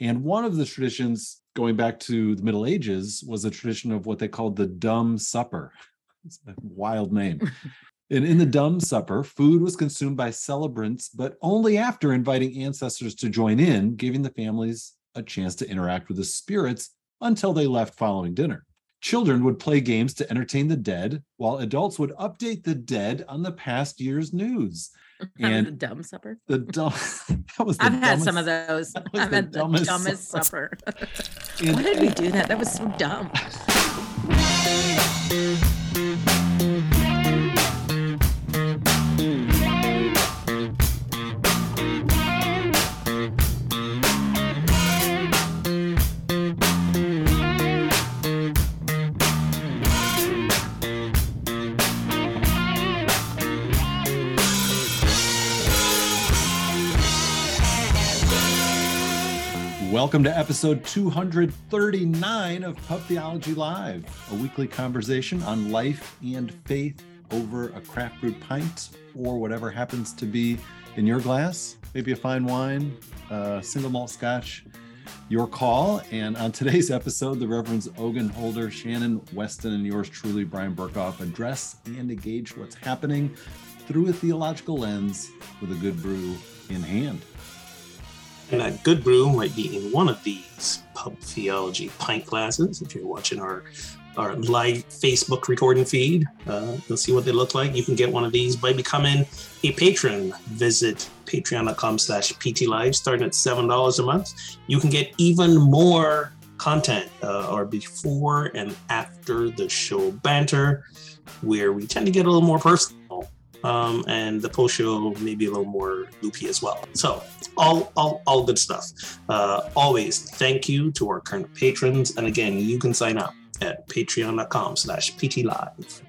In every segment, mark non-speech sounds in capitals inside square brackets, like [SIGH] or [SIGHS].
And one of the traditions going back to the Middle Ages was a tradition of what they called the Dumb Supper. [LAUGHS] It's a wild name. [LAUGHS] And in the Dumb Supper, food was consumed by celebrants, but only after inviting ancestors to join in, giving the families a chance to interact with the spirits until they left following dinner. Children would play games to entertain the dead, while adults would update the dead on the past year's news. And the dumb supper. the dumb [LAUGHS] that was the I've had some of those. I've the had the dumbest dumbest, supper. supper. [LAUGHS] did we do that? That was so dumb. [LAUGHS] Welcome to episode 239 of Pub Theology Live, a weekly conversation on life and faith over a craft brewed pint or whatever happens to be in your glass. Maybe a fine wine, uh, single malt scotch, your call. And on today's episode, the Reverends Ogun Holder, Shannon Weston, and yours truly, Brian Berghoef, address and engage what's happening through a theological lens with a good brew in hand. And that good brew might be in one of these pub theology pint glasses. If you're watching our our live Facebook recording feed, uh, you'll see what they look like. You can get one of these by becoming a patron. Visit patreon.com slash ptlive, starting at $7 a month. You can get even more content uh, or before and after the show banter, where we tend to get a little more personal. Um, and the post show may be a little more loopy as well. So all all, all good stuff. Uh, always thank you to our current patrons. And again, you can sign up at patreon.com slash ptlive.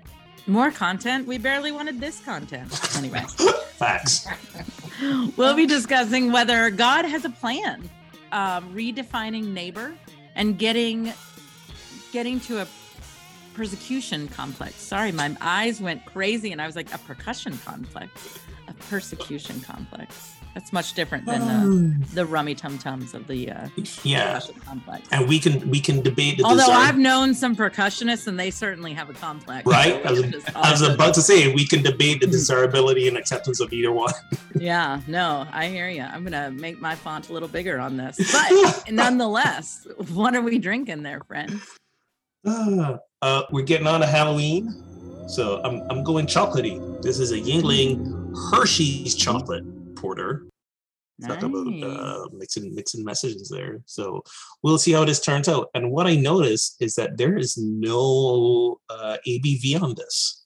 More content. We barely wanted this content. Anyway, [LAUGHS] Facts. [LAUGHS] we'll be discussing whether God has a plan, um, redefining neighbor, and getting getting to a persecution complex. Sorry, my eyes went crazy, and I was like a percussion complex, a persecution complex. That's much different than the, the rummy tum tums of the uh, Yeah. percussion complex. And we can we can debate the Although desire- I've known some percussionists, and they certainly have a complex. Right? [LAUGHS] I was, I was about to say we can debate the desirability and acceptance of either one. [LAUGHS] Yeah, no, I hear you. I'm gonna make my font a little bigger on this, but [LAUGHS] nonetheless, what are we drinking there, friends? Ah, uh, we're getting on to Halloween. So I'm, I'm going chocolatey. This is a Yuengling Hershey's chocolate porter. Talk about uh, mixing mixing messages there. So we'll see how this turns out. And what I noticed is that there is no uh, ABV on this.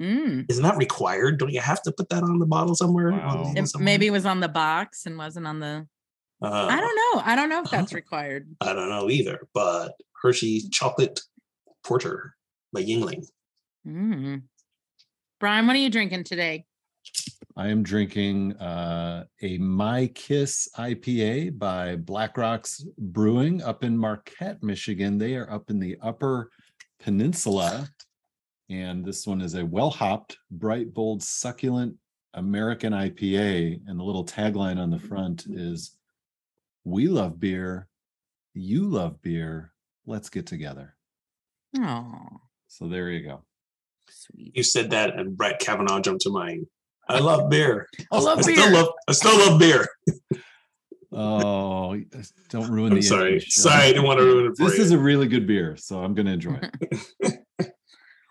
Mm. Isn't that required? Don't you have to put that on the bottle somewhere? On the Wow. It somewhere? maybe it was on the box and wasn't on the. Uh, I don't know. I don't know if that's required. I don't know either. But Hershey's chocolate porter by Yuengling. Mm. Brian, what are you drinking today? I am drinking uh, a My Kiss IPA by Black Rocks Brewing up in Marquette, Michigan. They are up in the Upper Peninsula. And this one is a well hopped, bright, bold, succulent American IPA. And the little tagline on the front is We love beer. You love beer. Let's get together. Oh, So there you go. sweet. You said that, and Brett Kavanaugh jumped to mind. I [LAUGHS] love beer. [LAUGHS] I love I beer. still love. I still love beer. Oh, don't ruin I'm the sorry. image. Sorry, I didn't want to [LAUGHS] ruin it for This you. is a really good beer, so I'm going to enjoy it. what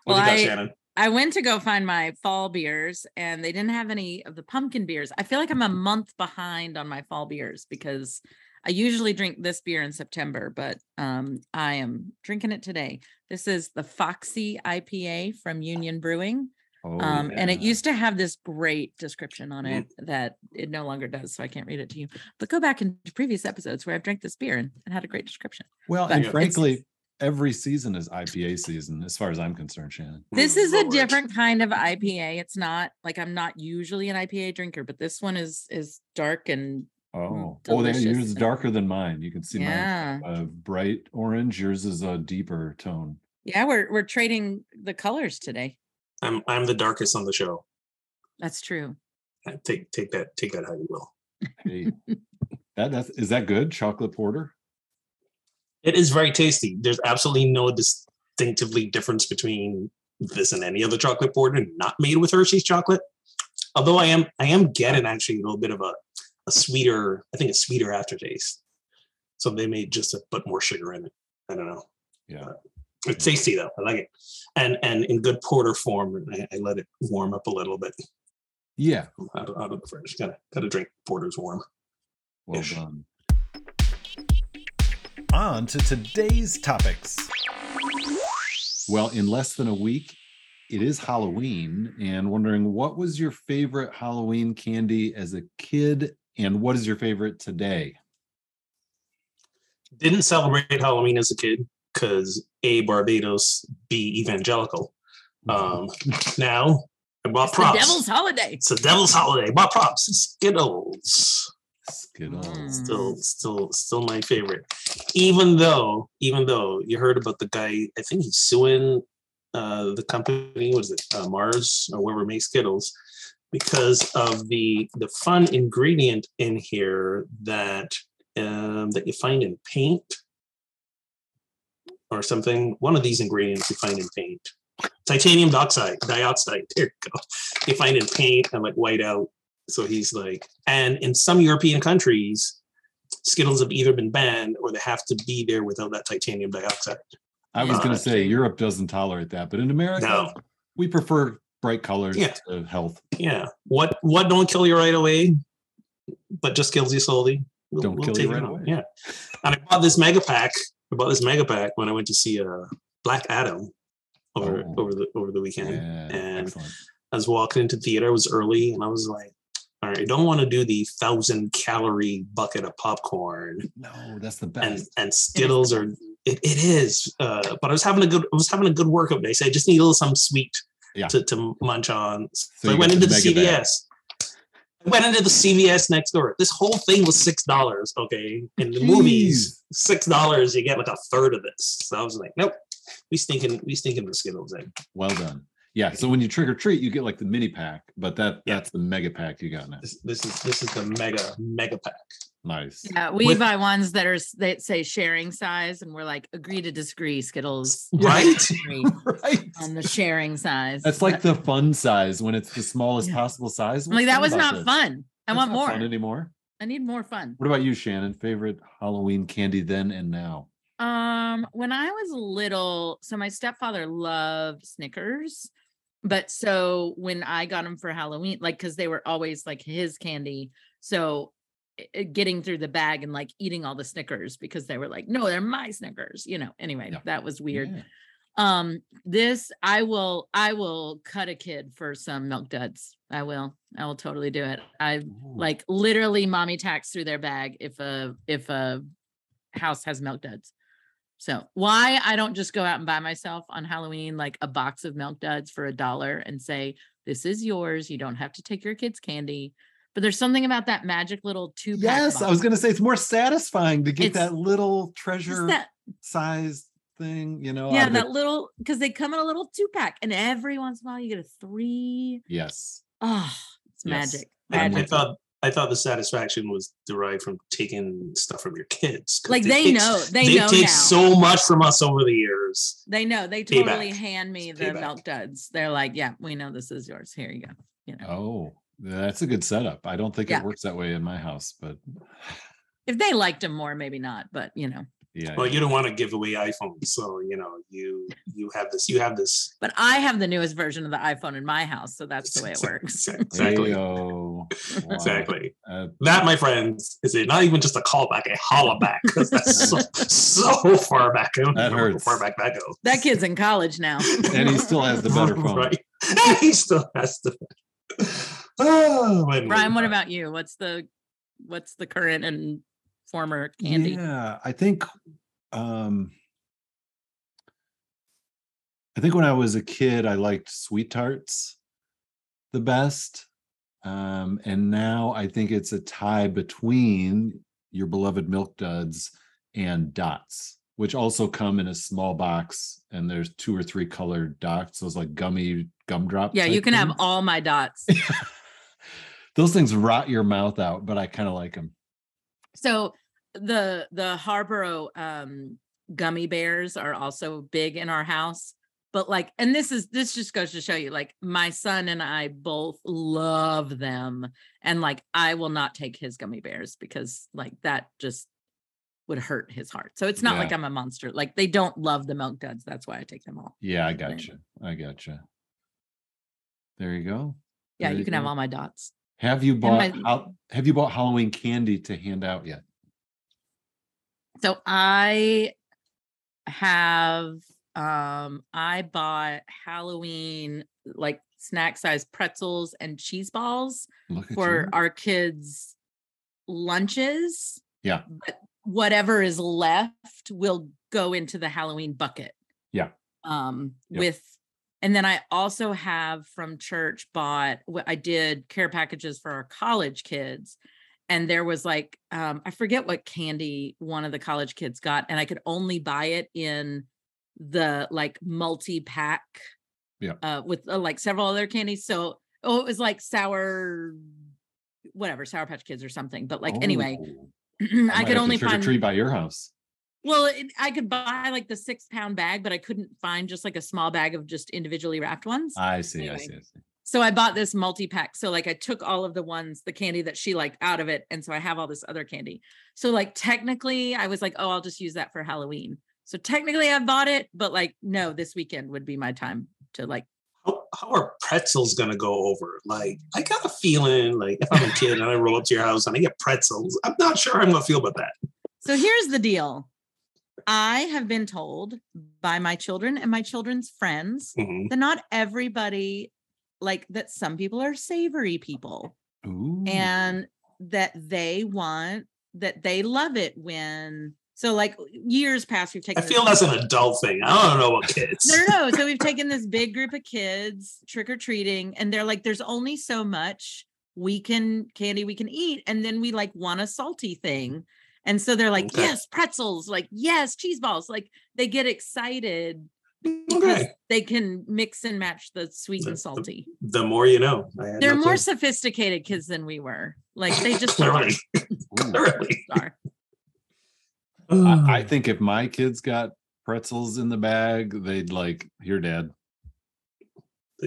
Well, you got, I- Shannon? I went to go find my fall beers and they didn't have any of the pumpkin beers. I feel like I'm a month behind on my fall beers because I usually drink this beer in September, but um, I am drinking it today. This is the Foxy IPA from Union Brewing. Oh, um, And it used to have this great description on Mm. it that it no longer does. So I can't read it to you. But go back into previous episodes where I've drank this beer and it had a great description. Well, but and frankly, every season is IPA season, as far as I'm concerned, Shannon. This Mm, is a different kind of IPA. It's not like I'm not usually an IPA drinker, but this one is is dark and Oh, oh, that yours is darker than mine. You can see yeah. mine uh, bright orange. Yours is a deeper tone. Yeah, we're we're trading the colors today. I'm I'm the darkest on the show. That's true. Uh, Take take that take that how you will. Hey, [LAUGHS] That that's is that good? Chocolate porter? It is very tasty. There's absolutely no distinctively difference between this and any other chocolate porter not made with Hershey's chocolate. Although I am I am getting actually a little bit of a, a sweeter, I think a sweeter aftertaste. So they made just a put more sugar in it. I don't know. Yeah. It's tasty though. I like it. And and in good porter form, I, I let it warm up a little bit Yeah. out of, out of the fridge. Gotta gotta drink porters warm. Well done. On to today's topics. Well, in less than a week, it is Halloween, and wondering what was your favorite Halloween candy as a kid, and what is your favorite today? Didn't celebrate Halloween as a kid because A Barbados, B evangelical. Um [LAUGHS] now I bought It's props. the devil's holiday. It's the devil's holiday. Bought props. Skittles. Skittles. Mm. Still, still, still my favorite. Even though, even though you heard about the guy, I think he's suing uh, the company. Was it uh, Mars or whoever makes Skittles? Because of the the fun ingredient in here that um, that you find in paint or something. One of these ingredients you find in paint. Titanium dioxide, dioxide. There you go. You find in paint and like white out. So he's like, and in some European countries, Skittles have either been banned or they have to be there without that titanium dioxide. I was going Uh, to say Europe doesn't tolerate that, but in America, No. we prefer bright colors Yeah. to health. Yeah. What what don't kill you right away, but just kills you slowly. We'll- Don't we'll kill you right away. Yeah. And I bought this mega pack. I bought this mega pack when I went to see uh, Black Adam over Oh. over the over the weekend. Yeah, and excellent. I was walking into theater. It was early, and I was like, "All right, I don't want to do the thousand calorie bucket of popcorn No, that's the best. and and Skittles are it, it is. Uh, but I was having a good I was having a good workout day. So I just need a little some sweet Yeah. to, to munch on. So, you I went into the bag. CVS. I went into the CVS next door. This whole thing was six dollars. Okay, in the movies, six dollars you get like a third of this. So I was like, nope, we stinking we stinking the Skittles in. Well done. Yeah. So when you trick or treat, you get like the mini pack, but that Yeah. that's the mega pack you got now. This, this is this is the mega mega pack. Nice. Yeah, we With- buy ones that are s- that say sharing size, and we're like agree to disagree. Skittles, [LAUGHS] Right? [LAUGHS] Right. on the sharing size. That's like the fun size when it's the smallest Yeah. possible size. I'm like that was not this? fun. I That's want not more. fun anymore. I need more fun. What about you, Shannon? Favorite Halloween candy then and now? Um, when I was little, so my stepfather loved Snickers, but so when I got them for Halloween, like because they were always like his candy, so i- i- getting through the bag and like eating all the Snickers because they were like, no, they're my Snickers, you know. Anyway, Yeah. that was weird. Yeah. Um, this I will, I will cut a kid for some milk duds. I will, I will totally do it. I Ooh. like literally mommy tacks through their bag if a if a house has milk duds. So why I don't just go out and buy myself on Halloween like a box of milk duds for a dollar and say this is yours. You don't have to take your kids' candy. But there's something about that magic little two pack. Yes, I was going to say it's more satisfying to get It's that little treasure that sized thing, you know. yeah that it. little because they come in a little two pack and every once in a while you get a three. Yes. Oh, it's Yes. magic. And I thought I thought the satisfaction was derived from taking stuff from your kids. 'cause Like they take- know, they know they know take now. so much from us over the years. They know they Payback. totally hand me It's the payback. milk duds. They're like, yeah, we know this is yours. Here you go. You know, Oh, that's a good setup. I don't think Yeah. it works that way in my house, but if they liked him more, maybe not, but you know, yeah. Well, yeah. you don't want to give away iPhones, so you know you you have this. You have this. but I have the newest version of the iPhone in my house, so that's the way it works. Exactly. Heyo. Wow. Exactly. Uh, That, my friends, is it not even just a callback, a holla back, because that's so, [LAUGHS] so far back. I don't That know how hurts. far back that goes. That kid's in college now. and he still has the better [LAUGHS] phone. right? [LAUGHS] he still has the. Oh, Brian, what about you? What's the what's the current and former candy? Yeah, I think um I think when I was a kid I liked sweet tarts the best. Um and now I think it's a tie between your beloved milk duds and dots, which also come in a small box and there's two or three colored dots, those like gummy gumdrop. Yeah, you can have all my dots. [LAUGHS] those things rot your mouth out, but I kind of like them. So the the Haribo um gummy bears are also big in our house. But like, and this is this just goes to show you, like, my son and I both love them. And like, I will not take his gummy bears because like that just would hurt his heart. So it's not like I'm a monster. Like they don't love the milk duds. That's why I take them all. Yeah, I got you. I got you. There you go. Yeah, There you can have all my dots. Have you bought my- have you bought Halloween candy to hand out yet? So I have um I bought Halloween like snack size pretzels and cheese balls for you. our kids lunches. Yeah. But whatever is left will go into the Halloween bucket. Yeah. Um Yep. with and then I also have from church bought what I did care packages for our college kids. And there was like um I forget what candy one of the college kids got and I could only buy it in the like multi-pack Yeah. uh with uh, like several other candies. So oh it was like sour whatever, sour patch kids or something. But like anyway, Oh, I [CLEARS THROAT] could only find treat by your house. Well, it, I could buy like the six pound bag, but I couldn't find just like a small bag of just individually wrapped ones. I see. I see. I see. so I bought this multi pack. So like I took all of the ones, the candy that she liked out of it. And so I have all this other candy. So like technically I was like, oh, I'll just use that for Halloween. So technically I bought it, but like, no, this weekend would be my time to like, How, how are pretzels gonna go over? Like, I got a feeling like if I'm a kid and I roll up to your house and I get pretzels, I'm not sure I'm gonna feel about that. so here's the deal. I have been told by my children and my children's friends Mhm. that not everybody like that some people are savory people Ooh. and that they want that they love it when so like years past we've taken I feel that's an adult thing. I don't know what kids. no no no so we've [LAUGHS] taken this big group of kids trick-or-treating and they're like there's only so much we can candy we can eat and then we like want a salty thing and so they're like Okay. yes pretzels like yes cheese balls like they get excited because Okay. they can mix and match the sweet The- and salty The more you know. They're no more clue. sophisticated kids than we were. Like they [LAUGHS] just Clearly. Ooh. [LAUGHS] Clearly. [LAUGHS] are. I, I [SIGHS] think if my kids got pretzels in the bag, they'd like, here, dad.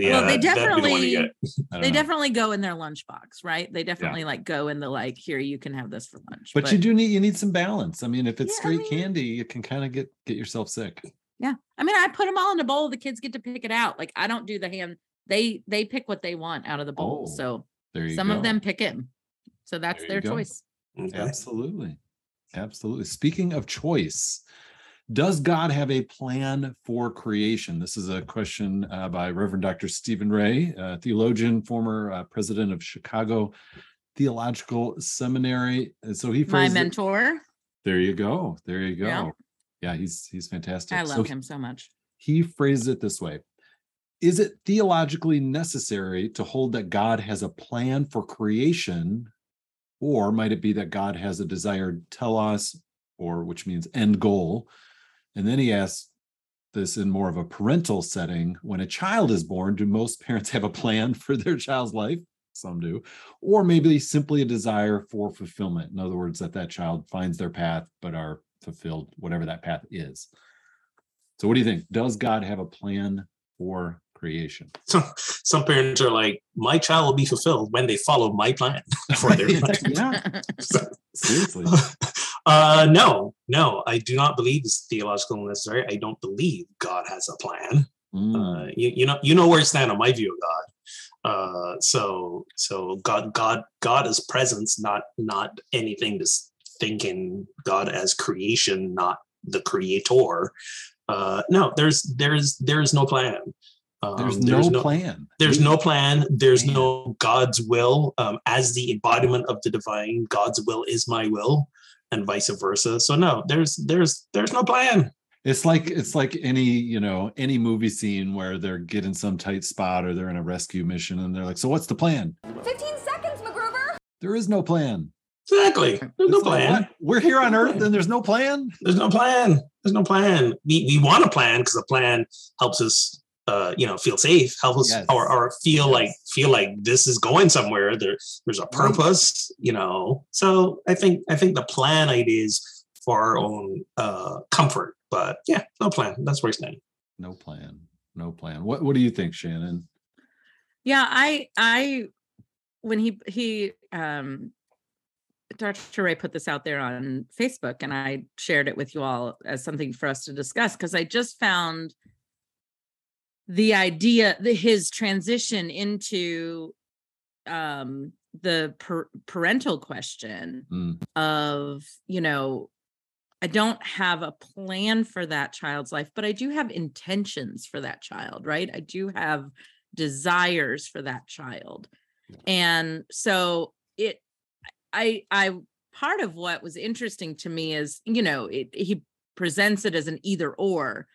Yeah, they that- that'd the definitely- get. [LAUGHS] I don't They know. definitely go in their lunchbox, right? They definitely like go in the like, here you can have this for lunch. But, you do need you need some balance. I mean, if it's Yeah, I straight mean- candy, you can kind of get get yourself sick. yeah. I mean, I put them all in a bowl. The kids get to pick it out. Like I don't do the hand. They they pick what they want out of the bowl. Oh, so There you some go. of them pick it. So that's There their go. choice. Okay. Absolutely. Absolutely. Speaking of choice, does God have a plan for creation? This is a question uh, by Reverend Dr. Stephen Ray, theologian, former uh, president of Chicago Theological Seminary. And so he My phrased it- mentor. There you go. There you go. Yeah. Yeah, he's he's fantastic. I So love him so much. he phrased it this way Is it theologically necessary to hold that God has a plan for creation? Or might it be that God has a desired telos, or which means end goal? And then he asks this in more of a parental setting when a child is born, do most [LAUGHS] parents have a plan for their child's life? Some do. Or maybe simply a desire for fulfillment. In other words, that that child finds their path, but are fulfilled, whatever that path is. So, what do you think? Does God have a plan for creation? So some parents are like, my child will be fulfilled when they follow my plan [LAUGHS] for their [LAUGHS] life. yeah, So- seriously. Uh, no, no, I do not believe it's theological necessary. I don't believe God has a plan. Mm, Uh, you, you know, you know where I stand on my view of God. Uh, so, so God, God, God is presence, not not anything. Just thinking God as creation, not the creator. Uh, no, there's there's there's no plan. Um, there's, no, plan. there's no plan there's Man. no god's will um, as the embodiment of the divine god's will is my will and vice versa so no there's there's there's no plan It's like it's like any you know any movie scene where they're getting some tight spot or they're in a rescue mission and they're like, so what's the plan? 15 seconds, MacGruber! There is no plan. exactly there's no It's like, plan what? We're here on Earth and there's no plan. there's no plan there's no plan we, we want a plan because a plan helps us uh, you know, feel safe, help us, Yes. or or feel Yes. like feel like this is going somewhere. There, there's a purpose, you know. So I think I think the plan idea is for our own uh, comfort. But yeah, no plan. That's where it's standing. No plan. No plan. What What do you think, Shannon? Yeah, I I when he he um Dr. Ray put this out there on Facebook and I shared it with you all as something for us to discuss because I just found the idea the his transition into um the per- parental question Mm, of you know i don't have a plan for that child's life but i do have intentions for that child right? I do have desires for that child. And so it i i part of what was interesting to me is you know it, he presents it as an either or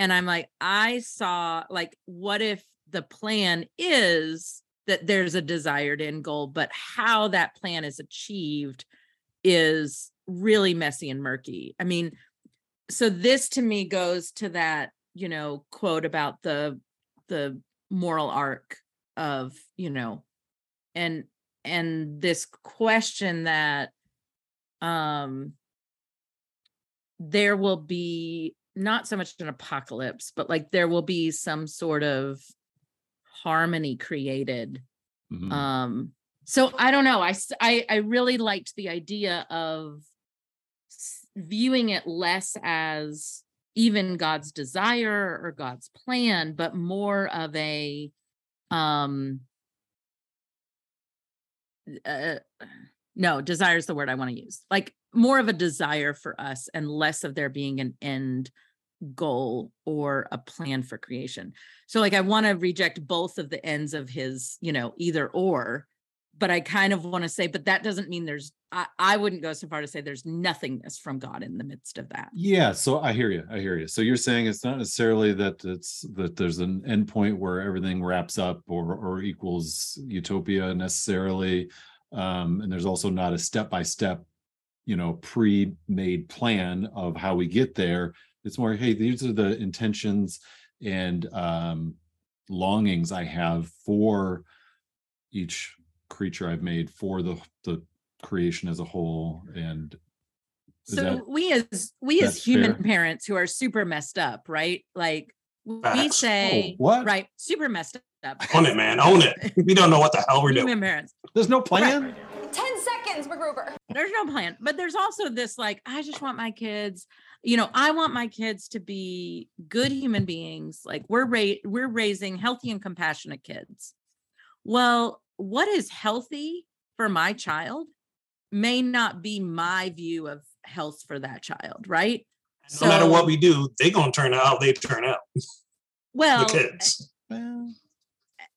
and i'm like i saw like what if the plan is that there's a desired end goal but how that plan is achieved is really messy and murky. I mean so this to me goes to that you know quote about the the moral arc of you know and and this question that um there will be not so much an apocalypse but like there will be some sort of harmony created mhm. um so i don't know I, I, I really liked the idea of viewing it less as even god's desire or god's plan but more of a um uh, no desire is the word i want to use like more of a desire for us and less of there being an end goal or a plan for creation so like i want to reject both of the ends of his you know either or but i kind of want to say but that doesn't mean there's I, I wouldn't go so far to say there's nothingness from god in the midst of that Yeah, so I hear you. I hear you. So you're saying it's not necessarily that it's that there's an endpoint where everything wraps up or or equals utopia necessarily. Um, and there's also not a step-by-step, you know, pre-made plan of how we get there. It's more, hey, these are the intentions and um longings I have for each creature I've made for the the creation as a whole. And so that- we as we as human fair? parents who are super messed up right like we say Oh, what? right super messed up Own it, man. Own it. [LAUGHS] We don't know what the hell we're doing. human parents there's no plan. 10 seconds, MacGruber. there's no plan but there's also this like i just want my kids you know i want my kids to be good human beings like we're ra- we're raising healthy and compassionate kids well what is healthy for my child may not be my view of health for that child right No matter what we do, they're gonna turn out how they turn out. well the kids. Well,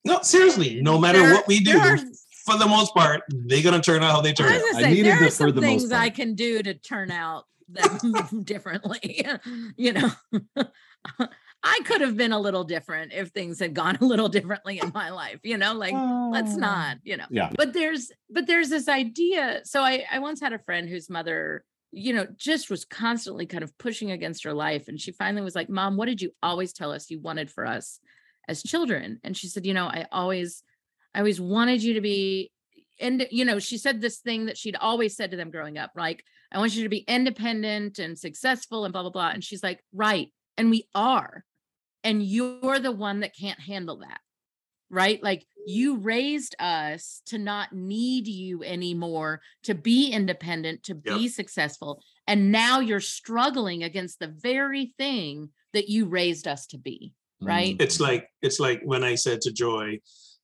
No, seriously. Eh, no matter there- what we do, are- for the most part, they're gonna turn out how they I turn was out. gonna I say needed there the are for some the most things I can do to turn out them [LAUGHS] differently. [LAUGHS] you know, [LAUGHS] I could have been a little different if things had gone a little differently in my life. You know, like let's oh. not. You know, Yeah. but there's but there's this idea. So I I once had a friend whose mother you know just was constantly kind of pushing against her life and she finally was like mom what did you always tell us you wanted for us as children and she said you know i always i always wanted you to be and you know she said this thing that she'd always said to them growing up like i want you to be independent and successful and blah blah blah and she's like right and we are and you're the one that can't handle that right like you raised us to not need you anymore to be independent to Yep. be successful and now you're struggling against the very thing that you raised us to be right? It's like it's like when I said to Joy,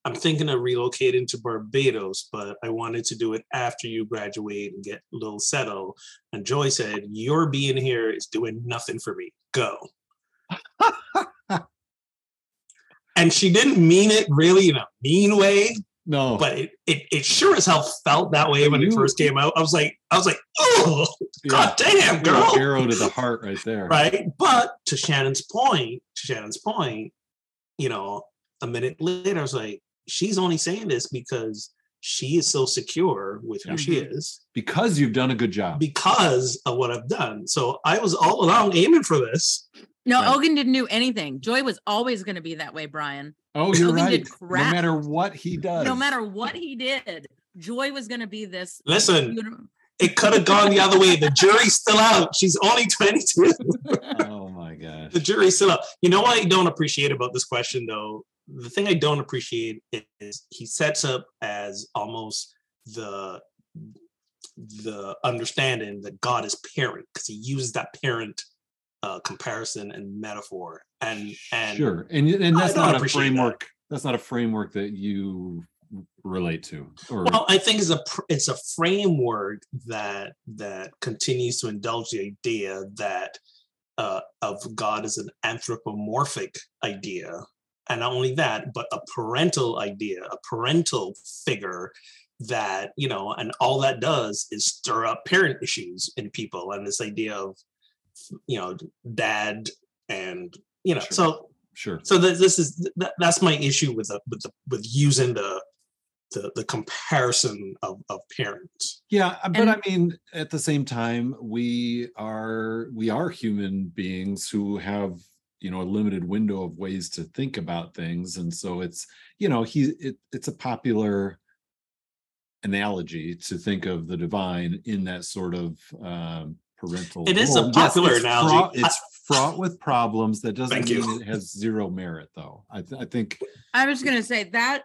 I'm thinking of relocating to Barbados, but I wanted to do it after you graduate and get a little settled. And Joy said, Your being here is doing nothing for me. Go. [LAUGHS] and she didn't mean it really in a mean way, no, but it, it, it sure as hell felt that way when it first came out. I was like, I was like, oh, god damn, Yeah, girl. arrow to the heart right there. right? But to Shannon's point, to Shannon's point, you know, a minute later, I was like, she's only saying this because she is so secure with who she mm-hmm. is Because you've done a good job. because of what I've done. So I was all along aiming for this. No, Right. Ogun didn't do anything. Joy was always going to be that way, Brian. Oh, you're Ogun right. No matter what he does. No matter what he did, Joy was going to be this. Listen, beautiful- it could have gone the other way. The jury's still out. She's only 22. Oh my gosh. the jury's still out. You know what I don't appreciate about this question, though? The thing I don't appreciate is he sets up as almost the the understanding that God is parent because he used that parent uh, comparison and metaphor and and sure. And and that's don't a appreciate that. framework. That's not a framework that you relate to. Or Well, I think it's a it's a framework that that continues to indulge the idea that uh, of God as an anthropomorphic idea, and not only that, but a parental idea, a parental figure that you know, and all that does is stir up parent issues in people, and this idea of you know, dad and you know, Sure. so sure. so th- this is that, that's my issue with the with the with using the the, the comparison of, of parents Yeah, uh, but And- I mean, at the same time, we are we are human beings who have you know a limited window of ways to think about things, and so it's you know he it, it's a popular analogy to think of the divine in that sort of um, parental. It is a role. popular it's analogy. Fraught, it's fraught with problems. That doesn't Thank mean you. it has zero merit, though. I, th- I think I was going to say that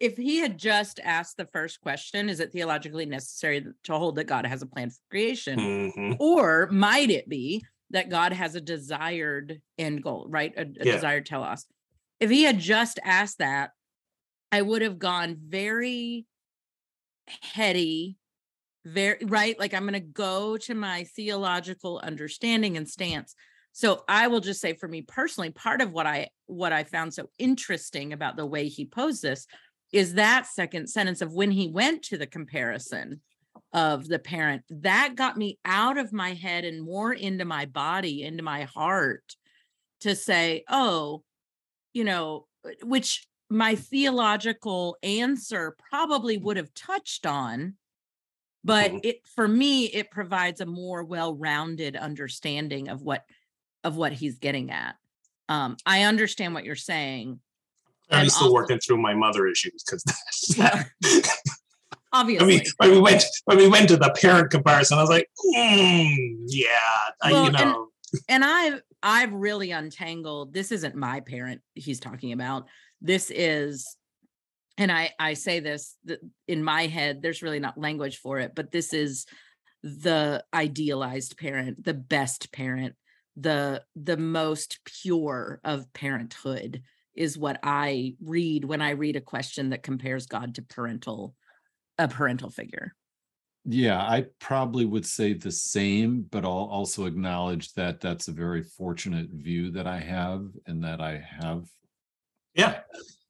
if he had just asked the first question, is it theologically necessary to hold that God has a plan for creation? Mhm. Or might it be that God has a desired end goal, right? A, a Yeah. desired telos. If he had just asked that, I would have gone very heady, very right. Like I'm going to go to my theological understanding and stance. So I will just say for me personally, part of what I what I found so interesting about the way he posed this is that second sentence of when he went to the comparison of the parent that got me out of my head and more into my body into my heart to say oh you know uh, which my theological answer probably would have touched on but Mhm. it for me it provides a more well-rounded understanding of what of what he's getting at. Um i understand what you're saying. I'm I'm still also- working through my mother issues because [LAUGHS] that's I obviously mean, when we went when we went to the parent comparison, I was like, "Hmm, yeah, I, Well, you and- know, and I've I've really untangled. This isn't my parent he's talking about. This is, and I I say this in my head. There's really not language for it, but this is the idealized parent, the best parent, the the most pure of parenthood is what I read when I read a question that compares God to parental a parental figure. Yeah, I probably would say the same, but I'll also acknowledge that that's a very fortunate view that I have and that I have yeah,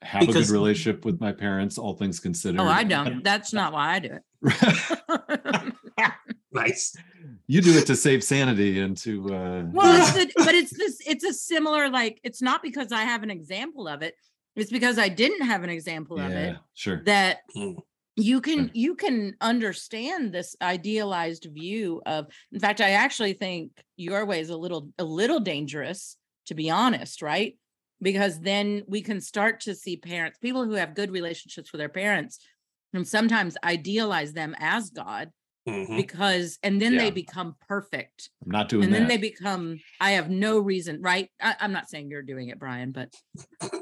have a good relationship with my parents, all things considered. Oh, I don't. That's not why I do it. [LAUGHS] [LAUGHS] nice. you do it to save sanity and to uh Well, it's the, but it's this. It's a similar like. It's not because I have an example of it. It's because I didn't have an example of it sure. that Mm. You can Sure. you can understand this idealized view of. In fact, I actually think your way is a little a little dangerous, to be honest, right? Because then we can start to see parents, people who have good relationships with their parents, and sometimes idealize them as God Mhm. because, and then they become perfect I'm not doing and then that. they become i have no reason right I, i'm not saying you're doing it brian but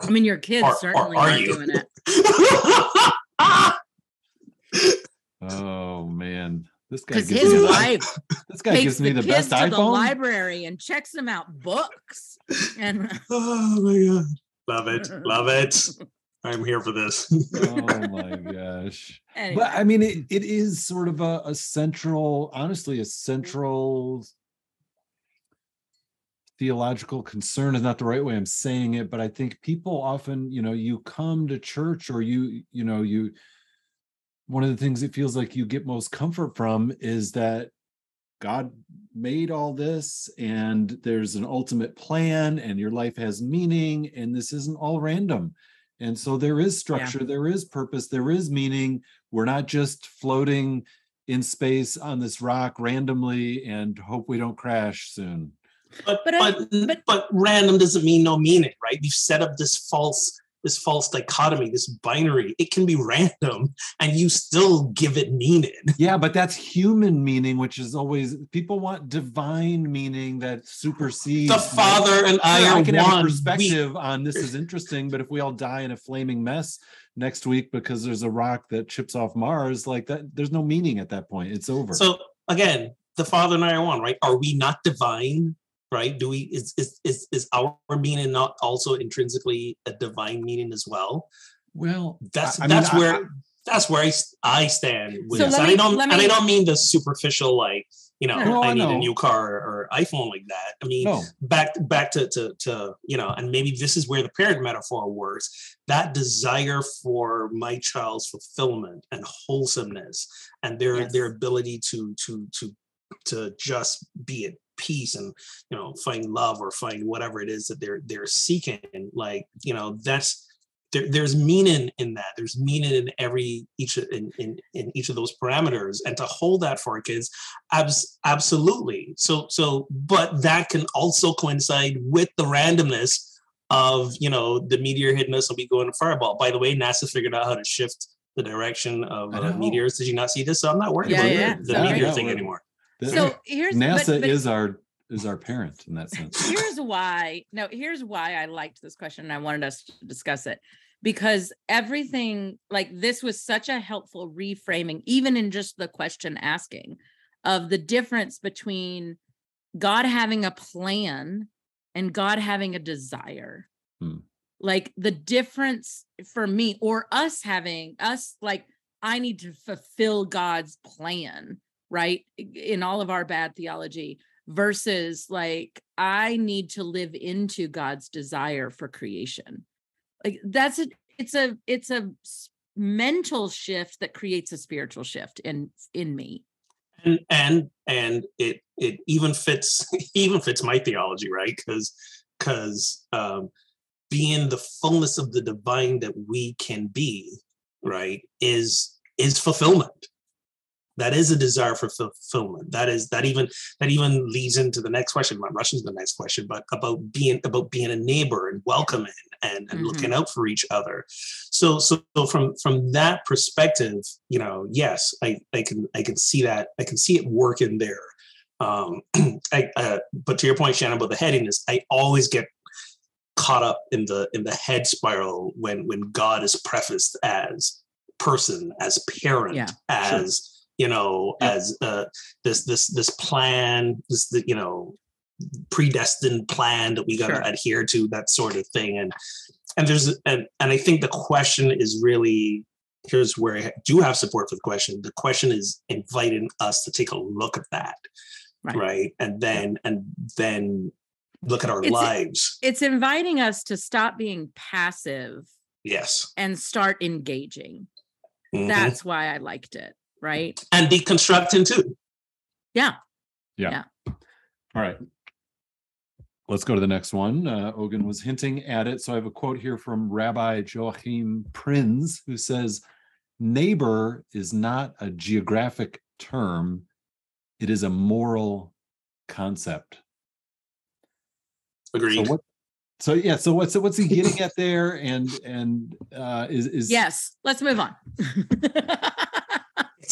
i mean your kids or certainly are are you? doing it [LAUGHS] [LAUGHS] oh man. This guy because gives his me the, [LAUGHS] wife this guy takes gives me the the kids best to the library and checks them out books and [LAUGHS] oh my god, love it, [LAUGHS] love it. I'm here for this. oh my gosh. anyway, But I mean, it, it is sort of a, a central, honestly, a central theological concern is not the right way I'm saying it, but I think people often, you know, you come to church or you, you know, you, one of the things it feels like you get most comfort from is that God made all this and there's an ultimate plan and your life has meaning and this isn't all random. And so there is structure, there is purpose, there is meaning. We're not just floating in space on this rock randomly and hope we don't crash soon. But But but I- but, but- random doesn't mean no meaning, right? We've set up this false this false dichotomy, this binary. It can be random, and you still give it meaning. [LAUGHS] Yeah, but that's human meaning, which is always people want divine meaning that supersedes The? Father and I I can have one. a We- perspective on this is interesting, but if we all die in a flaming mess next week because there's a rock that chips off Mars, like that, there's no meaning at that point. It's over. So again, the Father and I are one, right? Are we not divine? Right? Do we is is is, is our meaning not also intrinsically a divine meaning as well? well, That's I- I that's I- where I- that's where I, s- I stand with So this. let And me- I don't let and I don't mean the superficial like you know No, no, I I need a new car or iPhone like that. I mean no, back back to, to to you know and maybe this is where the parent metaphor works that desire for my child's fulfillment and wholesomeness and their Yes. their ability to to to to just be at peace and you know find love or find whatever it is that they're they're seeking like you know that's there, there's meaning in that. There's meaning in every each in, in in each of those parameters and to hold that for our kids abs- absolutely. So so but that can also coincide with the randomness of you know the meteor hitting us and we go in a fireball. By the way nasa figured out how to shift the direction of uh, meteors. Did you not see this? So i'm not worried Yeah, about yeah. the, the meteor thing anymore So [LAUGHS] here's NASA but- but is our is our parent in that sense. [LAUGHS] here's why no here's why i liked this question and i wanted us to discuss it because everything like this was such a helpful reframing even in just the question asking of the difference between god having a plan and god having a desire Hmm. like the difference for me or us having us like i need to fulfill god's plan right in all of our bad theology versus like I need to live into God's desire for creation. Like that's a it's a it's a mental shift that creates a spiritual shift in in me. and and and it it even fits [LAUGHS] even fits my theology right because because um being the fullness of the divine that we can be right is is fulfillment that is a desire for fulfillment. That is that even that even leads into the next question. Not rushing to the next question but about being about being a neighbor and welcoming and, and looking out for each other. So so from from that perspective you know yes i i can i can see that i can see it working there. Um [CLEARS THROAT] i uh, but to your point shannon about the headiness i always get caught up in the in the head spiral when when god is prefaced as person as parent Yeah, as you know Yeah. as uh this this this plan this the, you know predestined plan that we got to Sure. adhere to that sort of thing and and there's and and i think the question is really here's where i do have support for the question the question is inviting us to take a look at that Right. right, and then and then look at our It's- lives It's inviting us to stop being passive yes and start engaging. Mhm. That's why I liked it, right? and deconstructing too Yeah. Yeah. All right. Let's go to the next one. Uh, Ogun was hinting at it. So I have a quote here from Rabbi Joachim Prinz, who says, Neighbor is not a geographic term, it is a moral concept. agreed So what? So yeah, so what's what's he getting at there? And and uh is is Yes. Let's move on. [LAUGHS]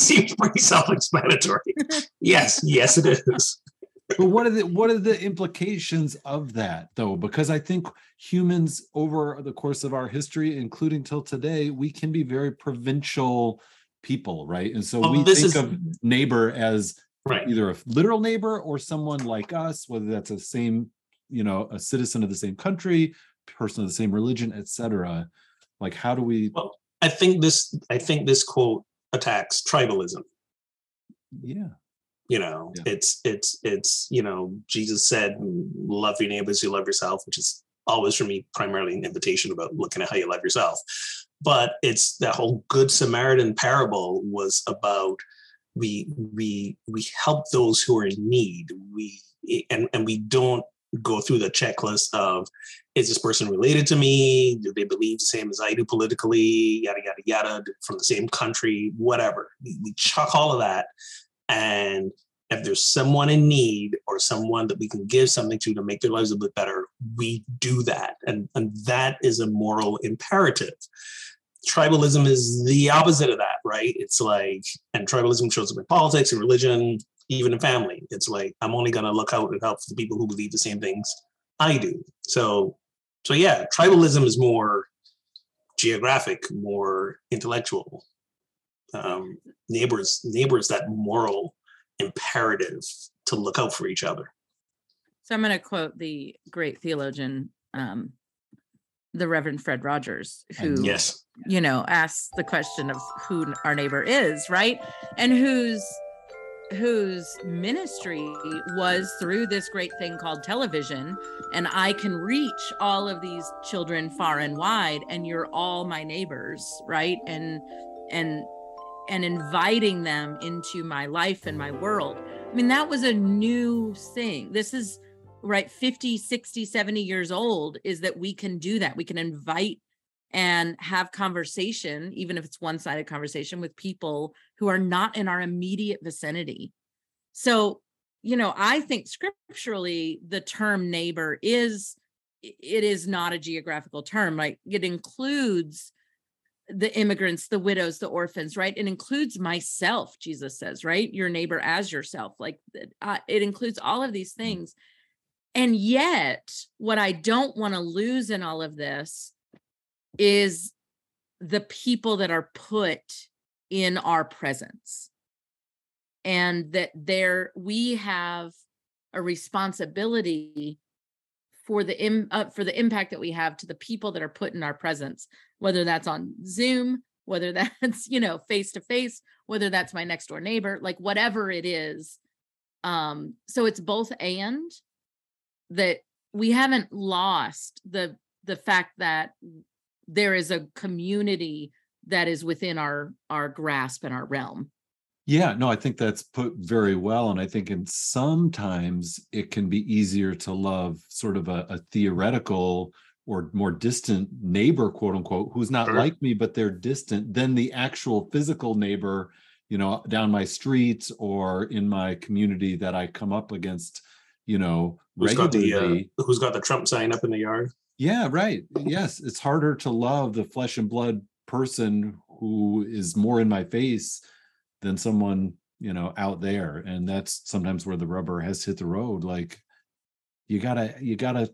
it seems pretty self-explanatory. [LAUGHS] Yes yes it is. But what are the what are the implications of that though? Because i think humans over the course of our history including till today we can be very provincial people right? And so Well, we think is- of neighbor as right. either a literal neighbor or someone like us whether that's a same you know a citizen of the same country person of the same religion etc like how do we well i think this i think this quote attacks tribalism. Yeah. You know Yeah. it's it's it's you know jesus said love your neighbors you love yourself which is always for me primarily an invitation about looking at how you love yourself. But it's that whole good samaritan parable was about we we we help those who are in need. We and and we don't go through the checklist of is this person related to me do they believe the same as i do politically yada yada yada from the same country whatever we, chuck all of that and if there's someone in need or someone that we can give something to to make their lives a bit better, we do that. And, and that is a moral imperative. Tribalism is the opposite of that, right? It's like, and tribalism shows up in politics and religion, even in family. It's like, I'm only going to look out and help the people who believe the same things I do. So, so yeah, tribalism is more geographic, more intellectual. Um, neighbors, neighbors, that moral imperative to look out for each other. So I'm going to quote the great theologian, um, the Reverend Fred Rogers, who Yes. you know asks the question of who our neighbor is, right, and whose whose ministry was through this great thing called television and i can reach all of these children far and wide and you're all my neighbors right? And and and inviting them into my life and my world. I mean that was a new thing. This is right 50 60 70 years old is that we can do that. We can invite and have conversation even if it's one-sided conversation with people who are not in our immediate vicinity. So you know i think scripturally the term neighbor is it is not a geographical term like it includes the immigrants the widows the orphans right? It includes myself jesus says right? Your neighbor as yourself like uh, it includes all of these things. And yet what i don't want to lose in all of this is the people that are put in our presence. And that there we have a responsibility for the Im, uh, for the impact that we have to the people that are put in our presence whether that's on zoom whether [LAUGHS] that's you know face to face whether that's my next door neighbor like whatever it is. Um so it's both and that we haven't lost the the fact that there is a community that is within our our grasp and our realm Yeah, no, I think that's put very well. And I think in sometimes it can be easier to love sort of a, a theoretical or more distant neighbor, quote unquote, who's not Sure. like me, but they're distant than the actual physical neighbor, you know, down my street or in my community that I come up against, you know, Who's got the regularly. uh, who's got the Trump sign up in the yard? Yeah, right. Yes, it's harder to love the flesh and blood person who is more in my face than someone, you know, out there. And that's sometimes where the rubber has hit the road. Like you gotta, you gotta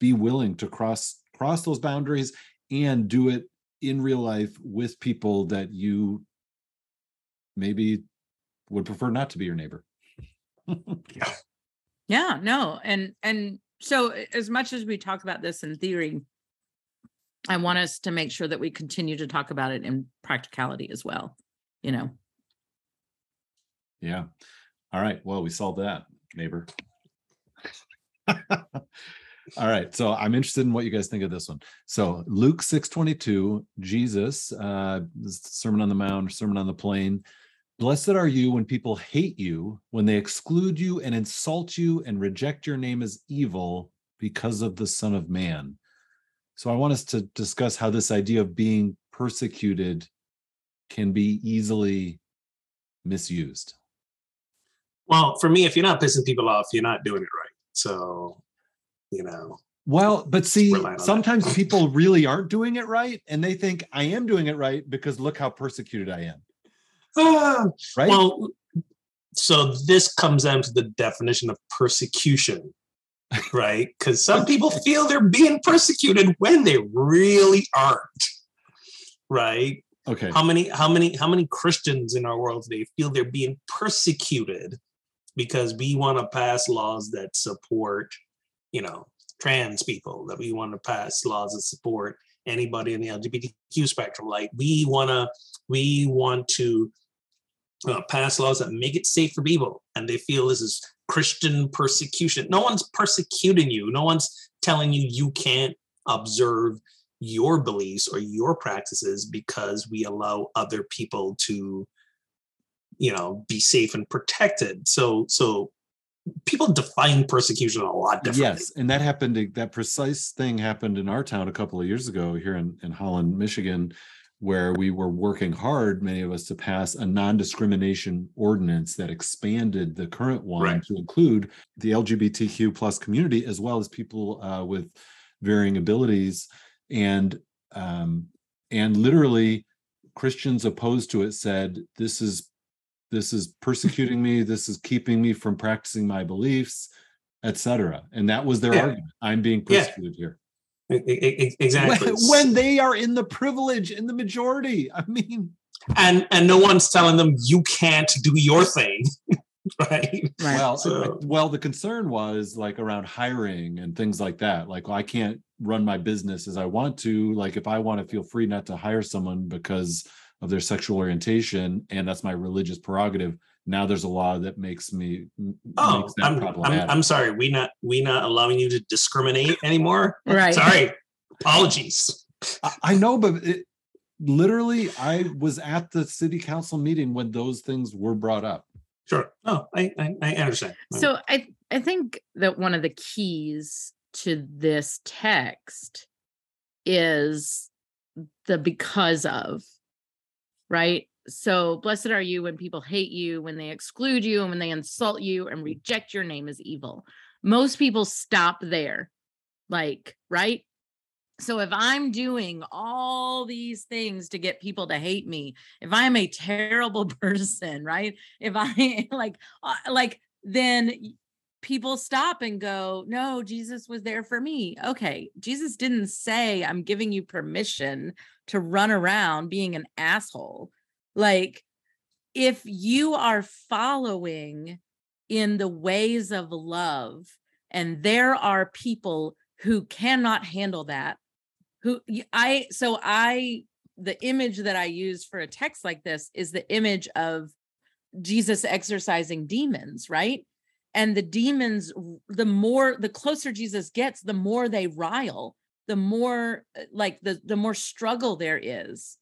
be willing to cross cross those boundaries and do it in real life with people that you maybe would prefer not to be your neighbor. [LAUGHS] yeah Yeah, no and and so as much as we talk about this in theory i want us to make sure that we continue to talk about it in practicality as well you know Yeah. All right. Well, we solved that, neighbor. [LAUGHS] All right. So I'm interested in what you guys think of this one. So Luke 622, Jesus, uh, Sermon on the Mount, Sermon on the Plain. Blessed are you when people hate you, when they exclude you and insult you and reject your name as evil because of the Son of Man. So I want us to discuss how this idea of being persecuted can be easily misused. Well, for me, if you're not pissing people off, you're not doing it right. So, you know, Well, but see, rely on that. sometimes people [LAUGHS] really aren't doing it right, and they think I am doing it right because look how persecuted I am. Ah, Right? well, so this comes down to the definition of persecution, right? Because some people feel they're being persecuted when they really aren't, right? okay. How many, how many, how many Christians in our world today feel they're being persecuted because we want to pass laws that support, you know, trans people, that we want to pass laws that support anybody in the LGBTQ spectrum. Like we want to, we want to uh, pass laws that make it safe for people, and they feel this is Christian persecution. No one's persecuting you. No one's telling you you can't observe your beliefs or your practices because we allow other people to you know be safe and protected so so people define persecution a lot differently Yes, and that happened. That precise thing happened in our town a couple of years ago here in, in Holland, Michigan, where we were working hard, many of us, to pass a non-discrimination ordinance that expanded the current one Right. to include the LGBTQ plus community as well as people uh, with varying abilities, and um, and literally Christians opposed to it said, "This is this is persecuting me. This is keeping me from practicing my beliefs." etc. And that was their Yeah. argument. I'm being Yeah. persecuted here. Exactly. When, when they are in the privilege in the majority. I mean, and and no one's telling them you can't do your thing, [LAUGHS] right? Right. well, So- uh, well, the concern was like around hiring and things like that. Like, well, I can't run my business as I want to. Like, if I want to feel free not to hire someone because of their sexual orientation, and that's my religious prerogative. Now there's a law that makes me Oh, makes that I'm, I'm. I'm sorry. We not we not allowing you to discriminate anymore. Right. Sorry. [LAUGHS] Apologies. I, I know, but it, literally, I was at the city council meeting when those things were brought up. Sure. Oh, I I, I understand. So I I think that one of the keys to this text is the because of right so blessed are you when people hate you when they exclude you and when they insult you and reject your name as evil. Most people stop there like right? So if i'm doing all these things to get people to hate me if i'm a terrible [LAUGHS] person right? If i [LAUGHS] like uh, like then people stop and go no jesus was there for me. Okay jesus didn't say i'm giving you permission to run around being an asshole like if you are following in the ways of love and there are people who cannot handle that who I, so i the image that i use for a text like this is the image of jesus exercising demons right? And the demons the more the closer jesus gets the more they rile the more uh, like the the more struggle there is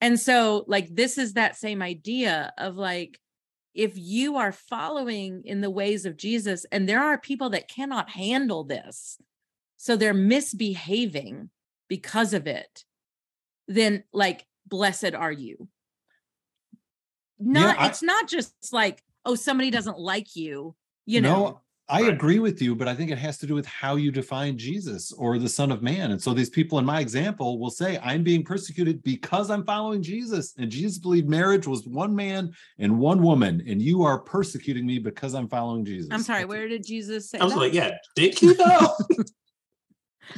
and so like this is that same idea of like if you are following in the ways of jesus and there are people that cannot handle this so they're misbehaving because of it then like blessed are you. Not I- it's not just like oh somebody doesn't like you you know? No, I Right. agree with you, but I think it has to do with how you define Jesus or the Son of Man. And so these people in my example will say, I'm being persecuted because I'm following Jesus. And Jesus believed marriage was one man and one woman. And you are persecuting me because I'm following Jesus. i'm sorry That's- where did jesus say I was that? like, yeah, did you know? [LAUGHS]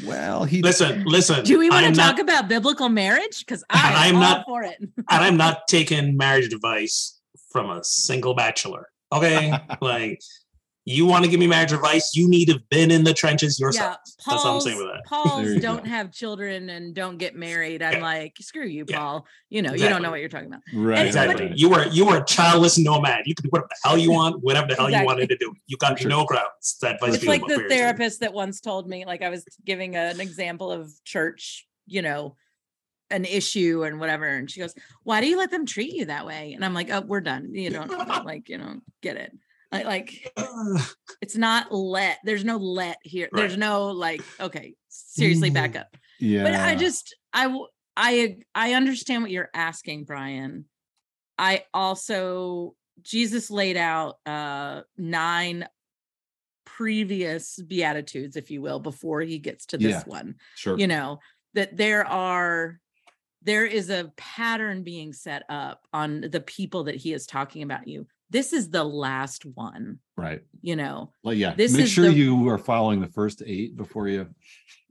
Well, he listen, [LAUGHS] listen. do we want I'm to talk not, about biblical marriage because i'm, I'm all not- for it [LAUGHS] and I'm not taking marriage advice from a single bachelor. Okay, like you want to give me marriage advice, you need to have been in the trenches yourself. yeah That's all I'm Paul's, saying with that. Paul's don't go. have children and don't get married i'm Yeah. like screw you Yeah. paul you know you don't know what you're talking about right. Exactly. right. You were you were a childless nomad. You could do whatever the hell you want, whatever the hell Exactly. you wanted to do. You got Sure. no grounds. That advice it's like the marriage. therapist that once told me like i was giving an example of church you know an issue and whatever and she goes why do you let them treat you that way and i'm like oh we're done you don't [LAUGHS] like you know get it like, like it's not let there's no let here there's no like okay seriously back up Yeah. but i just I I i understand what you're asking brian i also jesus laid out uh nine previous beatitudes if you will before he gets to this Yeah. one sure. you know that there are there is a pattern being set up on the people that he is talking about you this is the last one right. you know Well, yeah. This Make is sure the- you are following the first eight before you.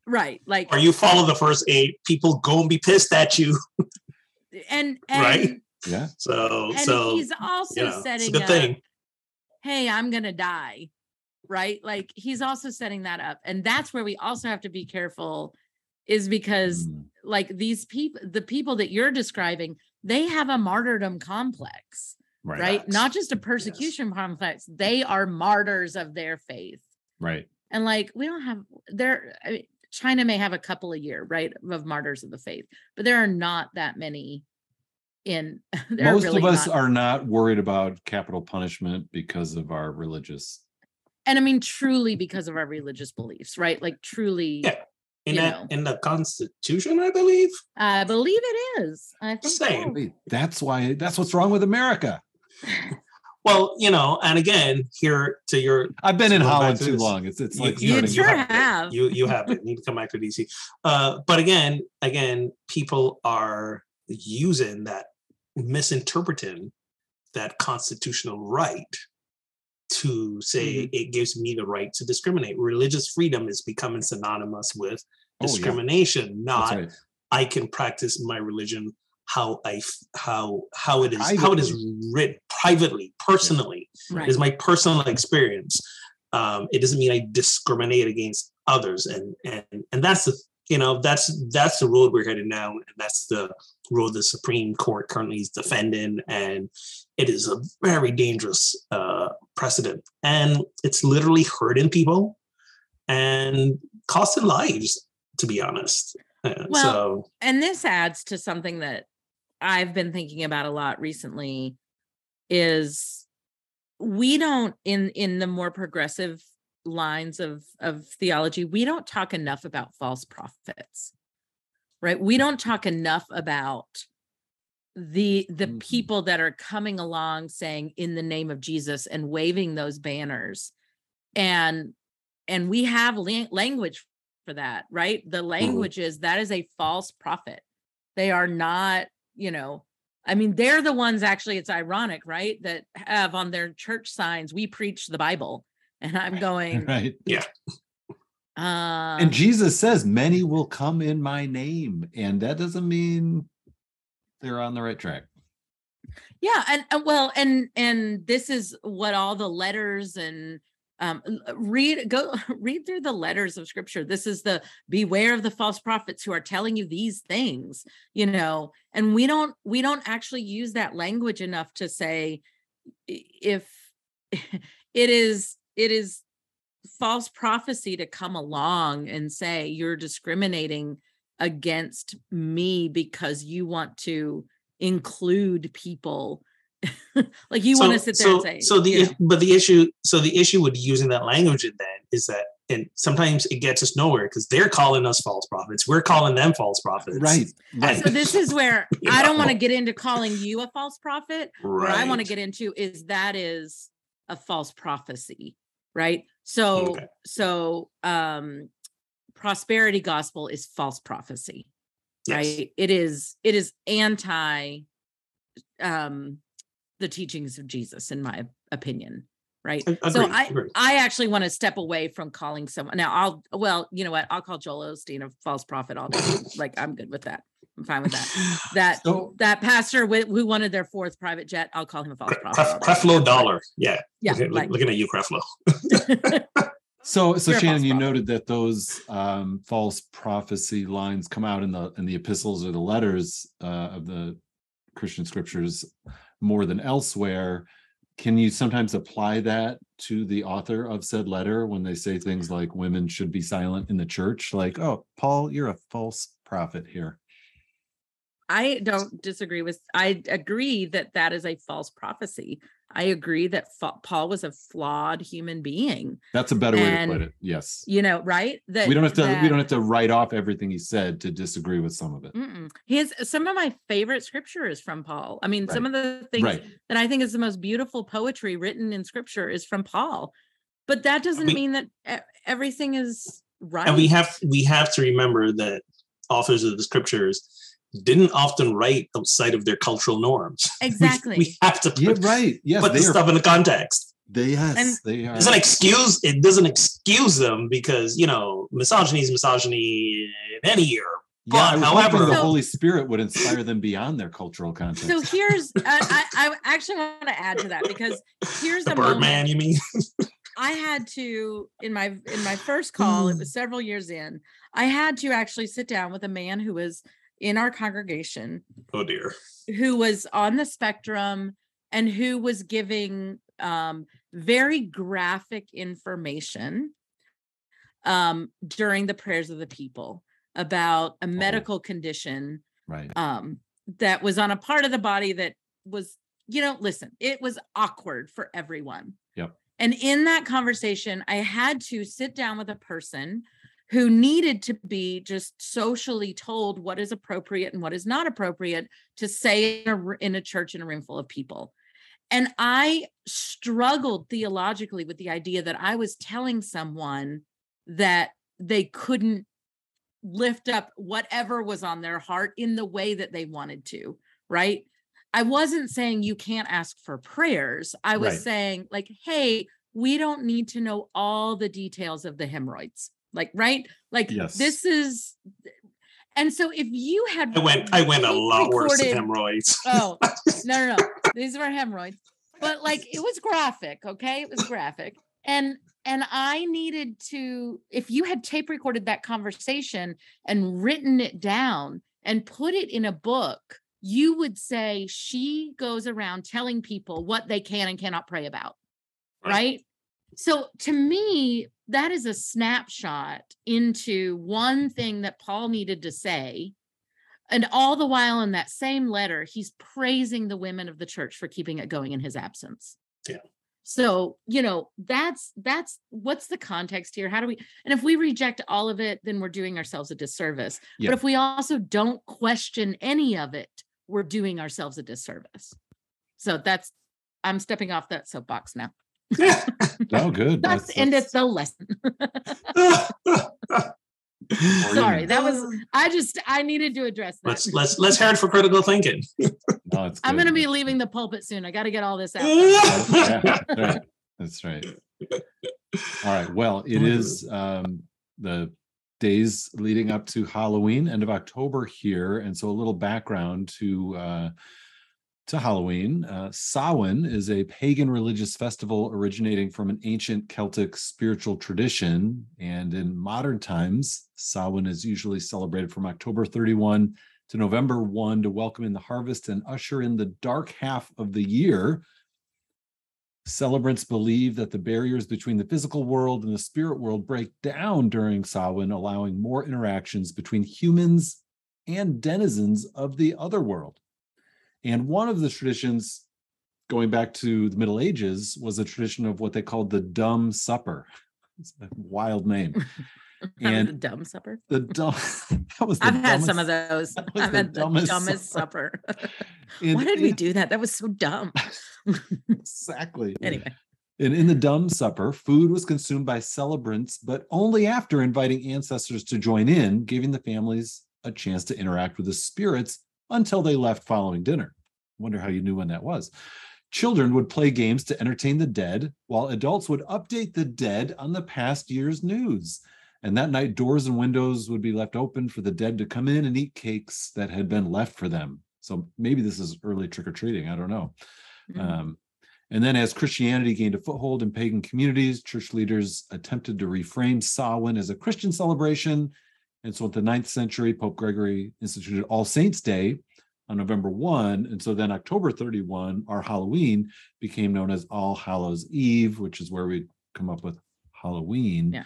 right like or you follow the first eight, people go and be pissed at you. and [LAUGHS] and Right? Yeah. So and so he's also you know, a setting good up thing. hey i'm gonna die right like he's also setting that up and that's where we also have to be careful is because Mm, like these people the people that you're describing they have a martyrdom complex right. right not just a persecution complex they are martyrs of their faith Right. and like we don't have there I mean, china may have a couple a year right of martyrs of the faith but there are not that many in [LAUGHS] Most really of us not. are not worried about capital punishment because of our religious. and i mean truly because of our religious beliefs right like truly Yeah. in know. in the Constitution, I believe. I believe it is. I think Same. so. That's why that's what's wrong with America. Well, you know, and again, here to your I've been in Go Holland to too this. long. It's it's You- like You starting- sure have to. have. You you have it. You need to come back to DC. Uh, but again, again, people are using that, misinterpreting that constitutional right to say Mm-hmm. it gives me the right to discriminate. Religious freedom is becoming synonymous with Oh, yeah. discrimination, not right. I can practice my religion how I f- how how it is how it is written privately, personally Right. is my personal experience. Um, it doesn't mean I discriminate against others, and and and that's the you know that's that's the road we're headed now, and that's the road the Supreme Court currently is defending, and it is a very dangerous uh, precedent, and it's literally hurting people and costing lives. To be honest, Uh, Well, so and this adds to something that I've been thinking about a lot recently is we don't in in the more progressive lines of of theology we don't talk enough about false prophets right? We don't talk enough about the the Mhm. people that are coming along saying in the name of Jesus and waving those banners. And and we have la- language for that right? The language is that is a false prophet. They are not you know i mean they're the ones actually it's ironic right that have on their church signs we preach the bible and i'm [LAUGHS] going right. Yeah. Uh And Jesus says, "Many will come in my name," and that doesn't mean they're on the right track. yeah and, and well and and this is what all the letters and um read go [LAUGHS] read through the letters of scripture. This is the beware of the false prophets who are telling you these things you know? And we don't we don't actually use that language enough to say if [LAUGHS] it is it is false prophecy to come along and say you're discriminating against me because you want to include people [LAUGHS] like you want to sit there so, and say so the you know, but the issue so the issue with using that language then is that and sometimes it gets us nowhere because they're calling us false prophets we're calling them false prophets Right. Right. so this is where [LAUGHS] i don't want to get into calling you a false prophet where i want to get into is that is a false prophecy right so Okay. so um prosperity gospel is false prophecy Yes. right it is it is anti um the teachings of jesus in my opinion right A- so i agreed. i actually want to step away from calling someone now i'll well you know what i'll call joel osteen a false prophet all day like i'm good with that i'm fine with that [SIGHS] that So that pastor wi- who wanted their fourth private jet i'll call him a false prophet all Cref- Creflo Dollar. Yeah. yeah Look like, looking at you, Creflo. [LAUGHS] So, so You're Shannon, you prophet. noted that those um, false prophecy lines come out in the in the epistles or the letters uh, of the Christian scriptures more than elsewhere. Can you sometimes apply that to the author of said letter when they say things like "women should be silent in the church"? Like, "Oh, Paul, you're a false prophet here." I don't disagree with. I agree that that is a false prophecy. I agree that fa- Paul was a flawed human being. That's a better way to put it. Yes, You know, right? That we don't have to. that- We don't have to write off everything he said to disagree with some of it. Mm-mm. His some of my favorite scripture is from Paul. I mean, some of the things Right. that I think is the most beautiful poetry written in scripture is from Paul. But that doesn't mean that everything is right. And we have we have to remember that authors of the scriptures didn't often write outside of their cultural norms. [LAUGHS] Exactly. We, have to put, Yeah, right. Yes, put the are. stuff in the context. They yes, And- they are. doesn't excuse it doesn't excuse them because you know misogyny is misogyny in any year. Yeah, But was hoping however- the So- Holy Spirit would inspire them beyond their cultural context. so here's I, I, I actually want to add to that because here's The a moment Birdman, you mean? [LAUGHS] I had to in my in my first hmm. call, it was several years in. I had to actually sit down with a man who was in our congregation Oh dear. who was on the spectrum and who was giving um, very graphic information um, during the prayers of the people about a medical condition right. um, that was on a part of the body that was, you know, listen, it was awkward for everyone. Yep. And in that conversation, I had to sit down with a person who needed to be just socially told what is appropriate and what is not appropriate to say in a, in a church in a room full of people. And I struggled theologically with the idea that I was telling someone that they couldn't lift up whatever was on their heart in the way that they wanted to, right? I wasn't saying you can't ask for prayers. I was Right. saying, like, hey, we don't need to know all the details of the hemorrhoids. Like, right? Like, Yes. this is. And so if you had. I went I went a lot worse than hemorrhoids. Oh, [LAUGHS] no, no, no. These were hemorrhoids. But like it was graphic, okay? It was graphic. And and I needed to if you had tape recorded that conversation and written it down and put it in a book, you would say she goes around telling people what they can and cannot pray about. Right. Right? So to me, that is a snapshot into one thing that Paul needed to say and all the while in that same letter, he's praising the women of the church for keeping it going in his absence. Yeah. So, you know, that's that's what's the context here? How do we and if we reject all of it, then we're doing ourselves a disservice. Yeah. But if we also don't question any of it, we're doing ourselves a disservice. So that's I'm stepping off that soapbox now. [LAUGHS] Oh, good. That's, That's- ended that's- the lesson. [LAUGHS] Sorry, that was I just I needed to address that. let's let's let's hear it for critical thinking. [LAUGHS] No, it's I'm going to be leaving the pulpit soon. I got to get all this out. yeah, that's right. That's right. All right. Well, it is um, the days leading up to Halloween, end of October here, and so a little background to uh, to Halloween. Uh, Samhain is a pagan religious festival originating from an ancient Celtic spiritual tradition, and in modern times, Samhain is usually celebrated from October 31 to November 1 to welcome in the harvest and usher in the dark half of the year. Celebrants believe that the barriers between the physical world and the spirit world break down during Samhain, allowing more interactions between humans and denizens of the other world. And one of the traditions going back to the Middle Ages was a tradition of what they called the dumb supper. [LAUGHS] It's a wild name. [LAUGHS] and And dumb supper. the dumb [LAUGHS] that was the I've had some of those. I've the had the dumbest dumbest, supper. supper. Why did we do that? That was so dumb. exactly Anyway, And in the dumb supper, food was consumed by celebrants, but only after inviting ancestors to join in, giving the families a chance to interact with the spirits until they left following dinner. Wonder how you knew when that was. Children would play games to entertain the dead, while adults would update the dead on the past year's news. And that night, doors and windows would be left open for the dead to come in and eat cakes that had been left for them. So maybe this is early trick or treating. I don't know. mm, Um, and then, as Christianity gained a foothold in pagan communities, church leaders attempted to reframe Samhain as a Christian celebration. And so, at the ninth century, Pope Gregory instituted All Saints' Day on November 1. And so, then October 31, our Halloween, became known as All Hallows Eve, which is where we come up with Halloween. Yeah.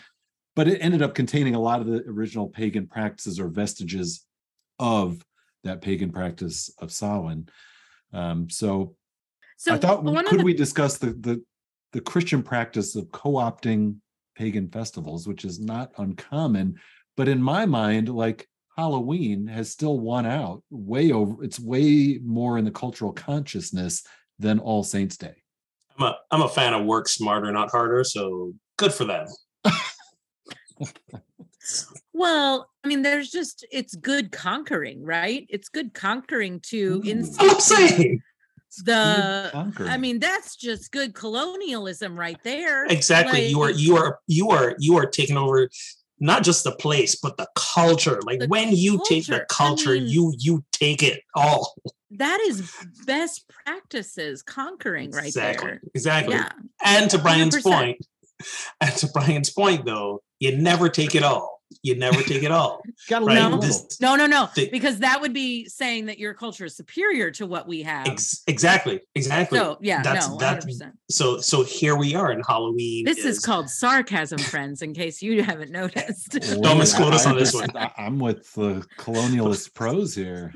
But it ended up containing a lot of the original pagan practices or vestiges of that pagan practice of Samhain. Um, so, so I thought could the we discuss the the the Christian practice of co-opting pagan festivals, which is not uncommon, but in my mind, like Halloween has still won out way over. It's way more in the cultural consciousness than All Saints Day. I'm a I'm a fan of work smarter, not harder. So good for them. [LAUGHS] well, I mean, there's just it's good conquering, right? It's good conquering to Ooh. in That's what I'm saying. It's The- I mean, that's just good colonialism right there. Exactly. you are you are you are you are taking over not just the place, but the culture. Like The when you take the culture. I mean- you you take it all. That is best practices conquering right exactly. there. Exactly. Yeah. And to Brian's 100%. point, [LAUGHS] and to Brian's point though, you never take it all. You never take it all. [LAUGHS] Gotta right? No. This- No, no, no. The- because that would be saying that your culture is superior to what we have. Ex- exactly. Exactly. so yeah, That's- no, that- 100%. so so here we are in Halloween. This is called sarcasm, friends, in case you haven't noticed. [LAUGHS] Don't misquote us I- on this I- one. I- I'm with the colonialist [LAUGHS] pros here.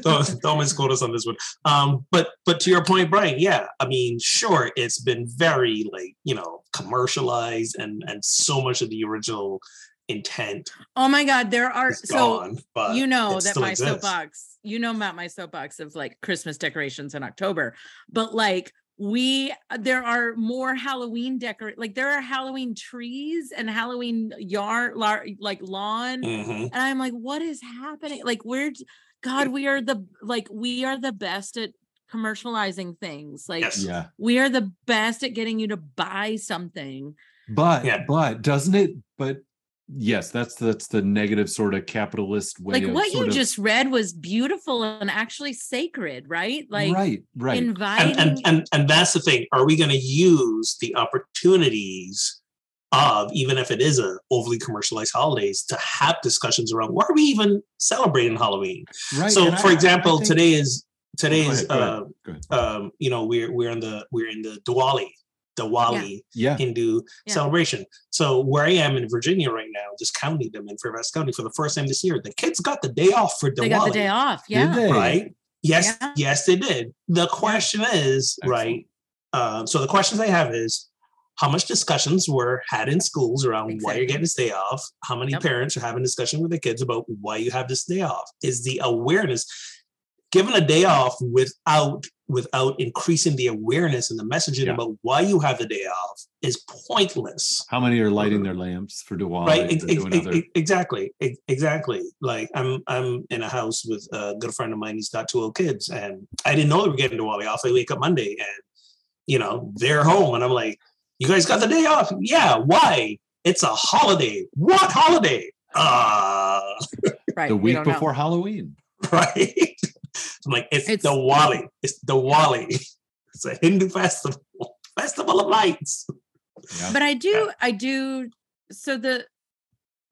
don't, don't misquote us on this one. Um, but but to your point, Brian, yeah, I mean, sure, it's been very like you know commercialized, and and so much of the original intent Oh my God, there are is so gone. But you know that my exists. soapbox, you know about my soapbox of like Christmas decorations in October, but like we there are more Halloween decor like there are Halloween trees and Halloween yard lar- like lawn Mhm. and I'm like what is happening like we're God we are the like we are the best at commercializing things like Yes. Yeah. we are the best at getting you to buy something But Yeah. but doesn't it? But yes, that's that's the negative sort of capitalist way. like of what you of- just read was beautiful and actually sacred right like right, right. inviting and, and and and that's the thing are we going to use the opportunities of even if it is a overly commercialized holidays to have discussions around why are we even celebrating halloween right. so and for I- I example think- today is today is uh, um you know we're we're in the we're in the Diwali Diwali yeah, Hindu Yeah. celebration. So where I am in Virginia right now, just counting them in Fairfax County for the first time this year, the kids got the day off for Diwali. they got the day off Did yeah they? right? Yes, Yeah. yes, they did. The question is, Excellent. right? Uh, so the questions I have is, how much discussions were had in schools around why you're getting this day off? How many Yep. parents are having discussion with their kids about why you have this day off? Is the awareness given a day off without without increasing the awareness and the messaging Yeah. about why you have the day off is pointless How many are lighting their lamps for Diwali? right ex- ex- other- exactly ex- exactly like i'm i'm in a house with a good friend of mine he's got two little kids and i didn't know they were getting Diwali off i wake up monday and you know they're home and i'm like you guys got the day off yeah why it's a holiday what holiday uh [LAUGHS] right the week don't know. before Halloween. [LAUGHS] right i'm like it's, It's- the wali it's the wali [LAUGHS] it's a hindu festival. [LAUGHS] Festival of lights. Yeah. but i do i do so the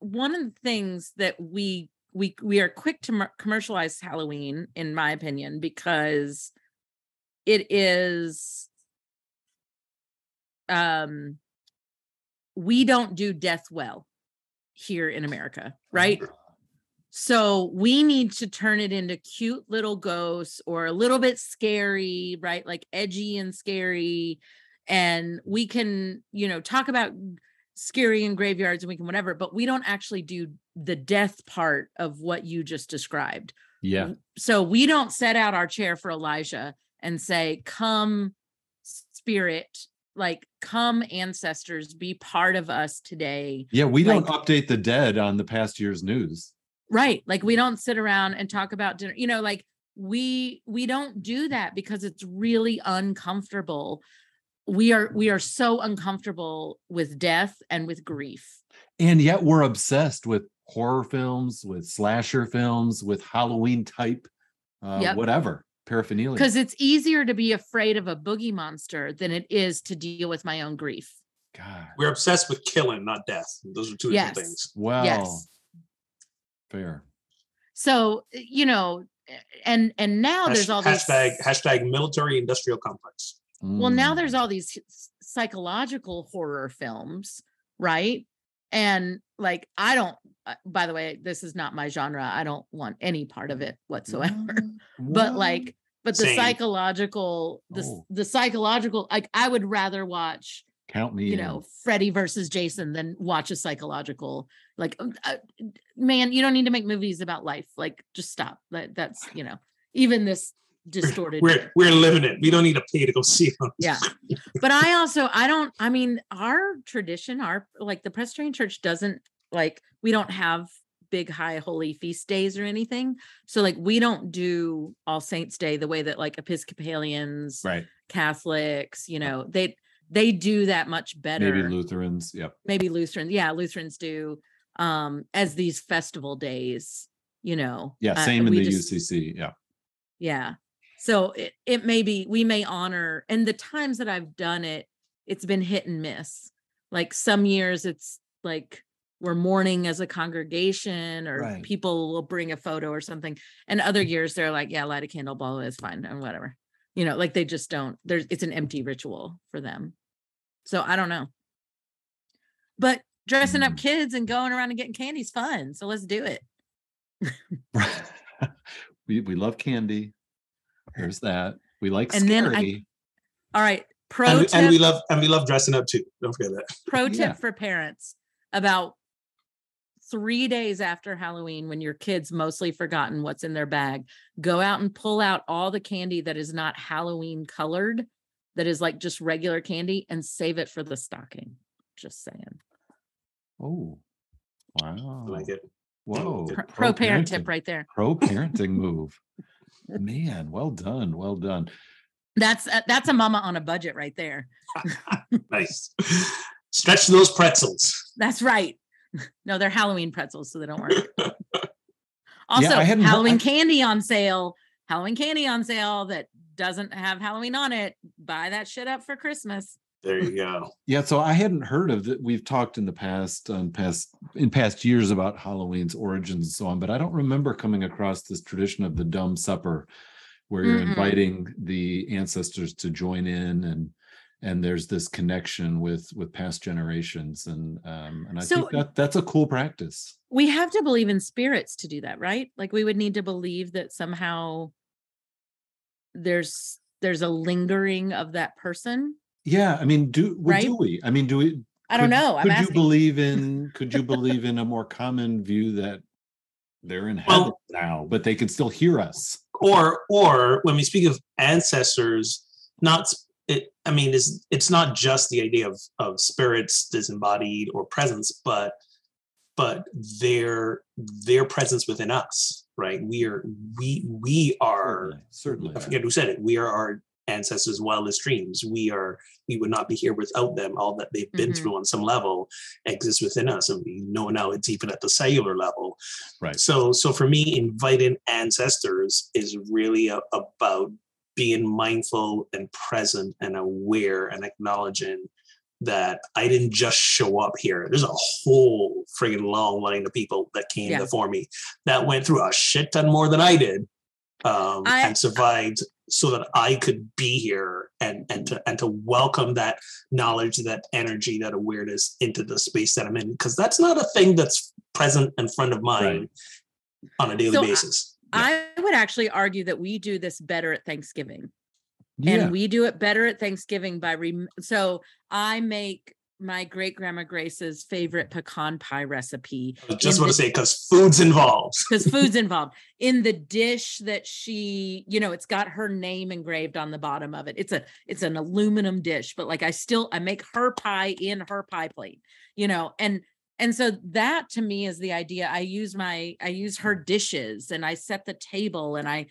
one of the things that we we we are quick to mer- commercialize halloween in my opinion because it is um we don't do death well here in america right So we need to turn it into cute little ghosts or a little bit scary, right? Like edgy and scary. And we can, you know, talk about scary in graveyards and we can whatever, but we don't actually do the death part of what you just described. yeah, So we don't set out our chair for Elijah and say, come spirit, like come ancestors, be part of us today. yeah. We don't update the dead on the past year's news. Right like we don't sit around and talk about dinner you know like we we don't do that because it's really uncomfortable. We are we are so uncomfortable with death and with grief. And yet we're obsessed with horror films, with slasher films, with Halloween type, uh, Yep. whatever paraphernalia. because it's easier to be afraid of a boogie monster than it is to deal with my own grief. God, we're obsessed with killing not death. Those are two Yes. different things. Well, yes fair. so you know and and now Hash- there's all these hashtag hashtag military industrial complex. Well, now Mm. there's all these psychological horror films, right? And like, I don't, uh, by the way, this is not my genre. I don't want any part of it whatsoever. [LAUGHS] But like, but the Same. psychological, the, Oh. the psychological, like, I would rather watch, count me you in. know, Freddy versus Jason then watch a psychological, like, um, uh, man, you don't need to make movies about life. Like, just stop. That, that's, you know, even this distorted. We're we're living it. We don't need to pay to go see them. [LAUGHS] yeah but i also i don't i mean our tradition our like the presbyterian church doesn't like we don't have big high holy feast days or anything so like we don't do all saints day the way that like episcopalians right. catholics you know they they do that much better Maybe Lutherans. Yep. maybe lutherans yeah lutherans do um as these festival days you know Yeah. uh, Same in the just- UCC. Yeah. yeah. So it, it may be, we may honor, and the times that I've done it, it's been hit and miss. Like some years it's like we're mourning as a congregation or Right. people will bring a photo or something. And other years they're like, yeah, light a candle, ball is fine and whatever. You know, like they just don't, there's, it's an empty ritual for them. So I don't know. But dressing up Mm. kids and going around and getting candy is fun. So let's do it. [LAUGHS] we we love candy. There's that. We like And then I- scary. All right. Pro And, we- tip. and we love and we love dressing up too. Don't forget that. pro tip Yeah. for parents about three days after Halloween, when your kids mostly forgotten what's in their bag, go out and pull out all the candy that is not Halloween colored, that is like just regular candy, and save it for the stocking. Just saying. Oh, wow. I like it. Whoa. Pro, pro parent tip right there. Pro parenting move. [LAUGHS] Man, well done. Well done. That's a, that's a mama on a budget right there. [LAUGHS] Nice. Stretch those pretzels. That's right. [LAUGHS] No, they're Halloween pretzels, so they don't work. [LAUGHS] Also, I hadn't heard- Halloween I- candy on sale. Halloween candy on sale that doesn't have Halloween on it. Buy that shit up for Christmas. There you go. Yeah, so I hadn't heard of that. We've talked in the past, on past in past years about Halloween's origins and so on, but I don't remember coming across this tradition of the dumb supper, where you're Mm-mm. inviting the ancestors to join in, and and there's this connection with with past generations, and um, and I So- think that that's a cool practice. We have to believe in spirits to do that, right? Like we would need to believe that somehow there's there's a lingering of that person. Yeah, I mean, do what do we? I mean, do we? I don't could- know. I'm Could you believe in? [LAUGHS] Could you believe in a more common view that they're in heaven Well- now, but they can still hear us? Or or when we speak of ancestors, not s- it, I mean, it's it's not just the idea of of spirits disembodied or presence, but but their their presence within us, right? We are we we are Certainly, certainly. I forget who said it. We are our ancestors' wildest dreams. We are we would not be here without them. All that they've been Mhm. through on some level exists within us, and we know now it's even at the cellular level. Right. So so for me, inviting ancestors is really a- about being mindful and present and aware and acknowledging that I didn't just show up here. There's a whole friggin' long line of people that came Yeah. before me that went through a shit ton more than I did um, I- and survived so that I could be here and and to and to welcome that knowledge, that energy, that awareness into the space that I'm in. Because that's not a thing that's present in front of mine on a daily So basis. I would actually argue that we do this better at Thanksgiving. Yeah. and we do it better at Thanksgiving by rem- so I make my great grandma Grace's favorite pecan pie recipe I just want to say because food's involved. because food's [LAUGHS] involved in the dish that she you know it's got her name engraved on the bottom of it it's a it's an aluminum dish but like i still i make her pie in her pie plate you know and and so that to me is the idea i use my i use her dishes and i set the table and i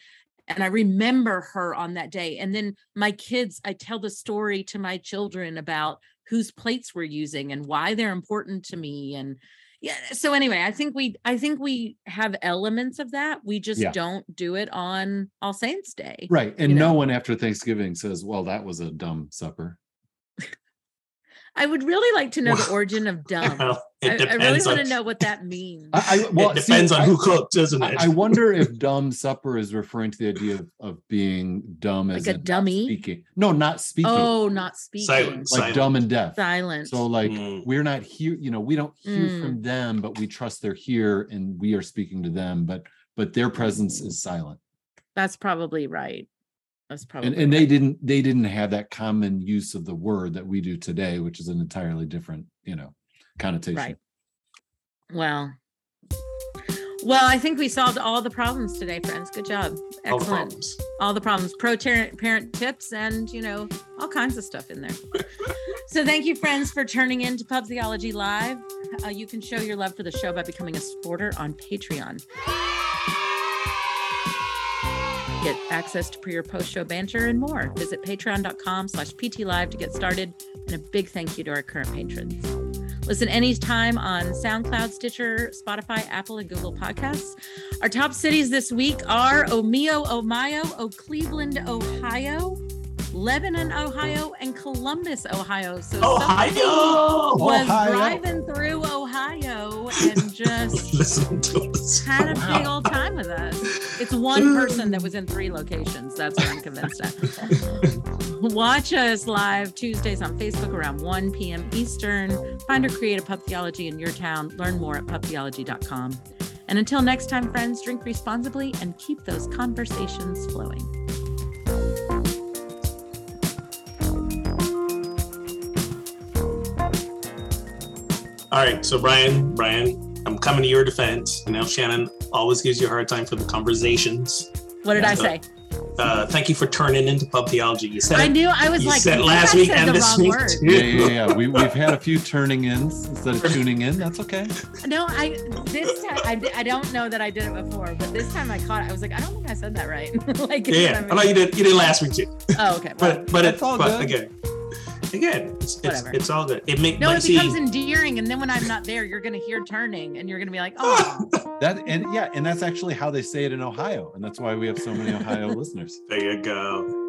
and i remember her on that day and then my kids i tell the story to my children about whose plates we're using and why they're important to me and yeah so anyway i think we i think we have elements of that we just Yeah. don't do it on all saints day Right. And you no one after Thanksgiving says, well, that was a dumb supper. I would really like to know the origin of [LAUGHS] dumb Well, I, it I really depends want to know what that [LAUGHS] means I, I well, it depends see, on I- who cooked, doesn't it? I wonder if [LAUGHS] dumb supper is referring to the idea of, of being dumb as Like a in dummy? speaking. No, not speaking. oh not speaking Silence. like silent. dumb and deaf. silent So like Mm. we're not here, you know, we don't hear Mm. from them, but we trust they're here and we are speaking to them, but but their presence is silent. that's probably right that's probably And and they didn't they didn't have that common use of the word that we do today, which is an entirely different, you know, connotation. Right. well well i think we solved all the problems today friends. Good job. All the excellent. problems. all the problems. Pro parent parent tips and you know all kinds of stuff in there. [LAUGHS] So thank you friends for turning in to pub theology live. Uh, you can show your love for the show by becoming a supporter on patreon get access to pre or post show banter and more. Visit patreon.com slash pt live to get started. And a big thank you to our current patrons. Listen anytime on SoundCloud, Stitcher, Spotify, Apple, and Google Podcasts. Our top cities this week are Omeo, Ohio, O Cleveland, Ohio, Lebanon, Ohio, and Columbus, Ohio. So Ohio! was Ohio. driving through Ohio and [LAUGHS] just Listen to us. had a big old time with us. It's one person that was in three locations. That's what I'm convinced of. [LAUGHS] Watch us live Tuesdays on Facebook around 1 p.m. Eastern. Find or create a pub theology in your town. Learn more at pubtheology.com. And until next time, friends, drink responsibly and keep those conversations flowing. All right, so Brian, Brian, I'm coming to your defense. You know, Shannon always gives you a hard time for the conversations. What did I say? Uh, thank you for turning into pub theology. You said I knew I was like, said last think week said and the this wrong week. word. Yeah, yeah, yeah. We, we've had a few turning ins instead of tuning in. That's okay. No, I this time I, I don't know that I did it before, but this time I caught it. I was like, I don't think I said that right. [LAUGHS] like, you know Yeah, I know you did. You did last week too. Oh, okay. well, [LAUGHS] But but it's it, all but good. again, again, it's, it's, Whatever. it's all good. It make no, it see, becomes endearing, and then when I'm not there, you're gonna hear turning, and you're gonna be like, oh, [LAUGHS] That and yeah, and that's actually how they say it in Ohio, and that's why we have so many Ohio [LAUGHS] listeners. there you go.